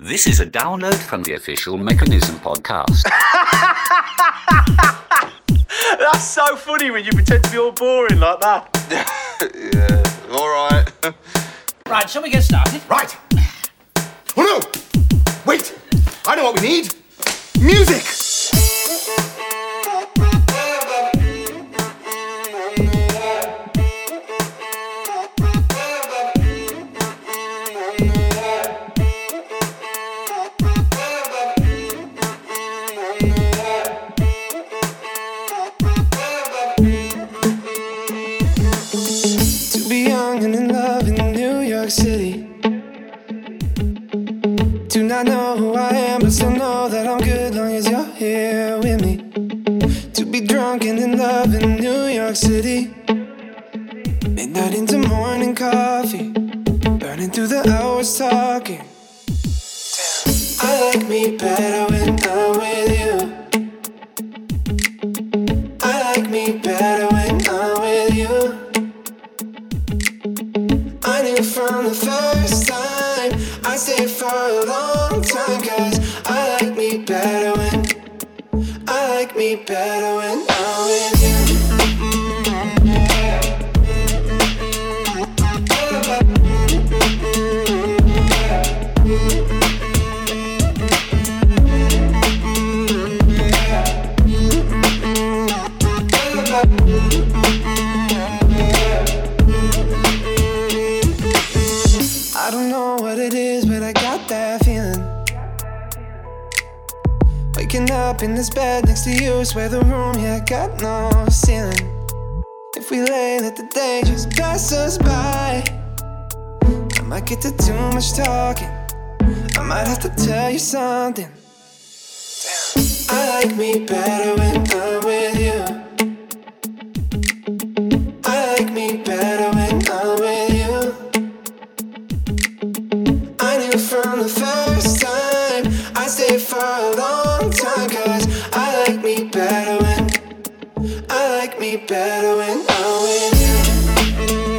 This is a download from the official Mechanism podcast. That's so funny when you pretend to be all boring like that. yeah, alright. Right, shall we get started? Right. Oh no! Wait! I know what we need! Who I am, but still know that I'm good long as you're here with me. To be drunk and in love in New York City. Midnight into morning coffee. Burning through the hours talking. Damn. I like me better I like me better when I'm with you this bed next to you, swear the room, yeah, got no ceiling. If we lay, let the day just pass us by. I might get to too much talking. I might have to tell you something. Damn. I like me better when I'm with better when I'm with you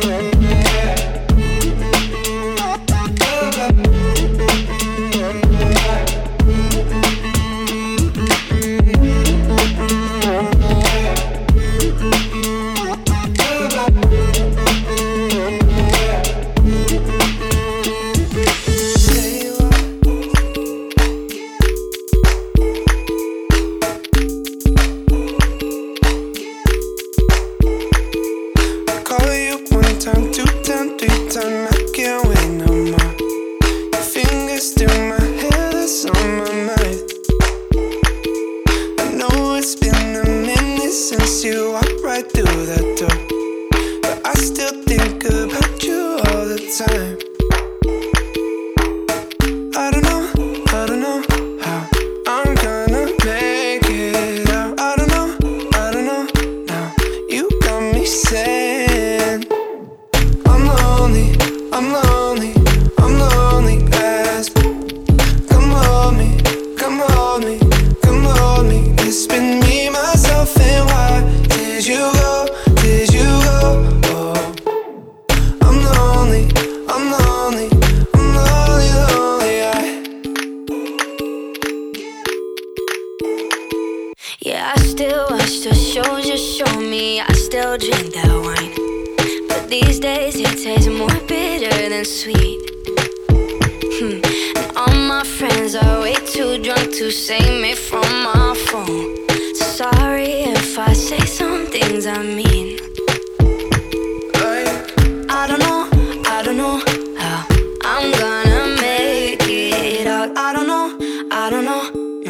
sweet. Hmm. And all my friends are way too drunk to save me from my phone. Sorry if I say some things I mean. I don't know, I don't know how I'm gonna make it out. I don't know, I don't know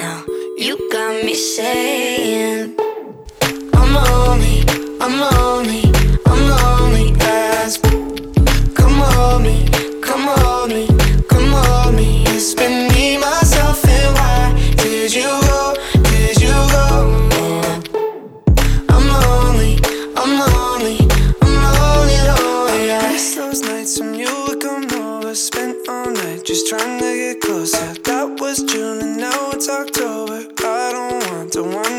now. You got me saying don't want,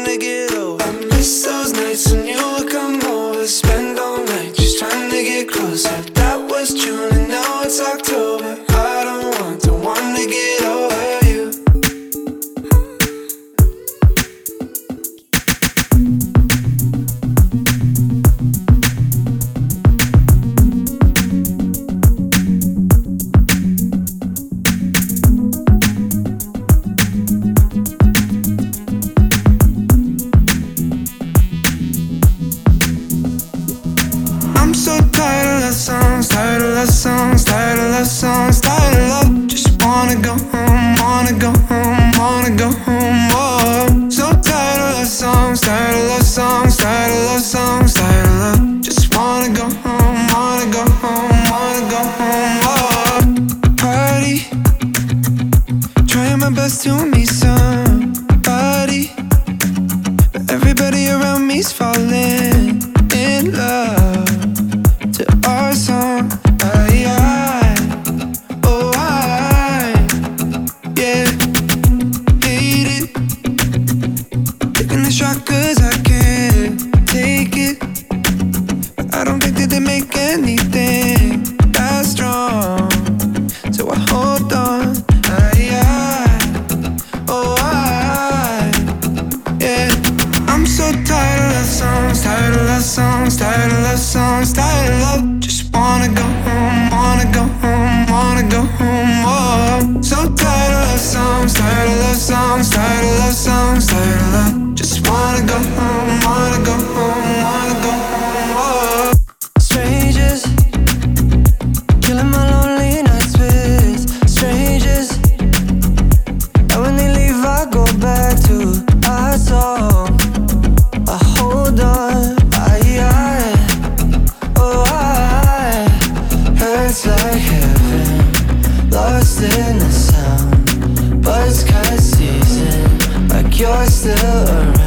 Tired of love songs, tired of love songs, tired of love. Just wanna go home, wanna go home, wanna go home. Oh. Party, trying my best to meet somebody, but everybody around me's falling. Songs tied up. Just wanna go It's like heaven, lost in the sound. of season, like you're still around.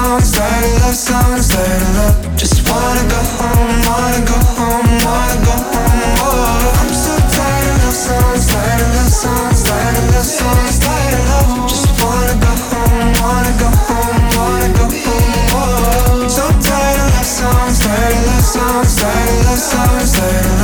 song, start a love songs, tired of love. Just wanna go home, wanna go home, wanna go home. Oh, I'm so tired of love songs, tired of love songs, tired of love songs, tired of love. Just wanna go home, wanna go home, wanna go home. Oh, so tired of love songs, tired of love songs, tired of love songs, tired of love.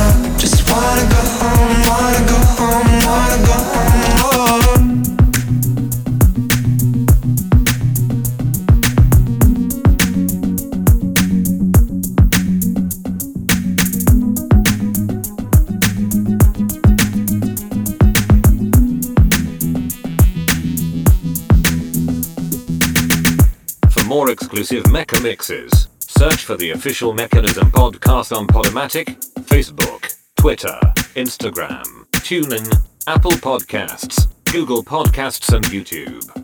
More exclusive Mecha mixes, search for the official Mechanism podcast on Podomatic, Facebook, Twitter, Instagram, TuneIn, Apple Podcasts, Google Podcasts, and YouTube.